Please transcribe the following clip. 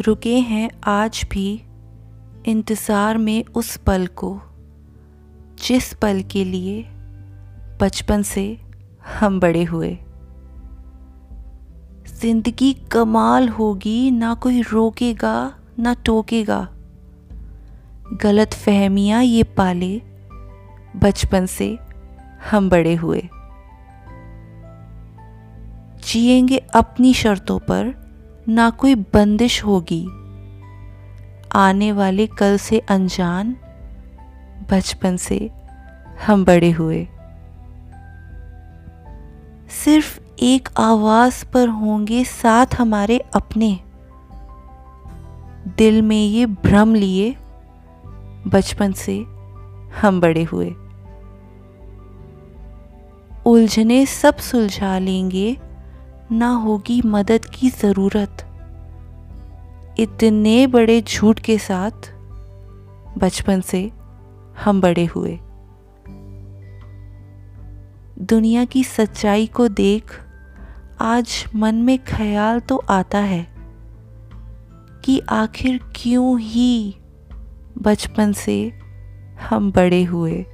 रुके हैं आज भी इंतज़ार में उस पल को, जिस पल के लिए बचपन से हम बड़े हुए। ज़िंदगी कमाल होगी, ना कोई रोकेगा, ना टोकेगा। गलत फहमियाँ ये पाले बचपन से हम बड़े हुए। जिएँगे अपनी शर्तों पर, ना कोई बंदिश होगी। आने वाले कल से अनजान, बचपन से हम बड़े हुए। सिर्फ़ एक आवाज़ पर होंगे साथ हमारे अपने। दिल में ये भ्रम लिए, बचपन से हम बड़े हुए। उलझने सब सुलझा लेंगे ना होगी मदद की ज़रूरत। इतने बड़े झूठ के साथ बचपन से हम बड़े हुए। दुनिया की सच्चाई को देख आज मन में ख्याल तो आता है कि आखिर क्यों ही बचपन से हम बड़े हुए।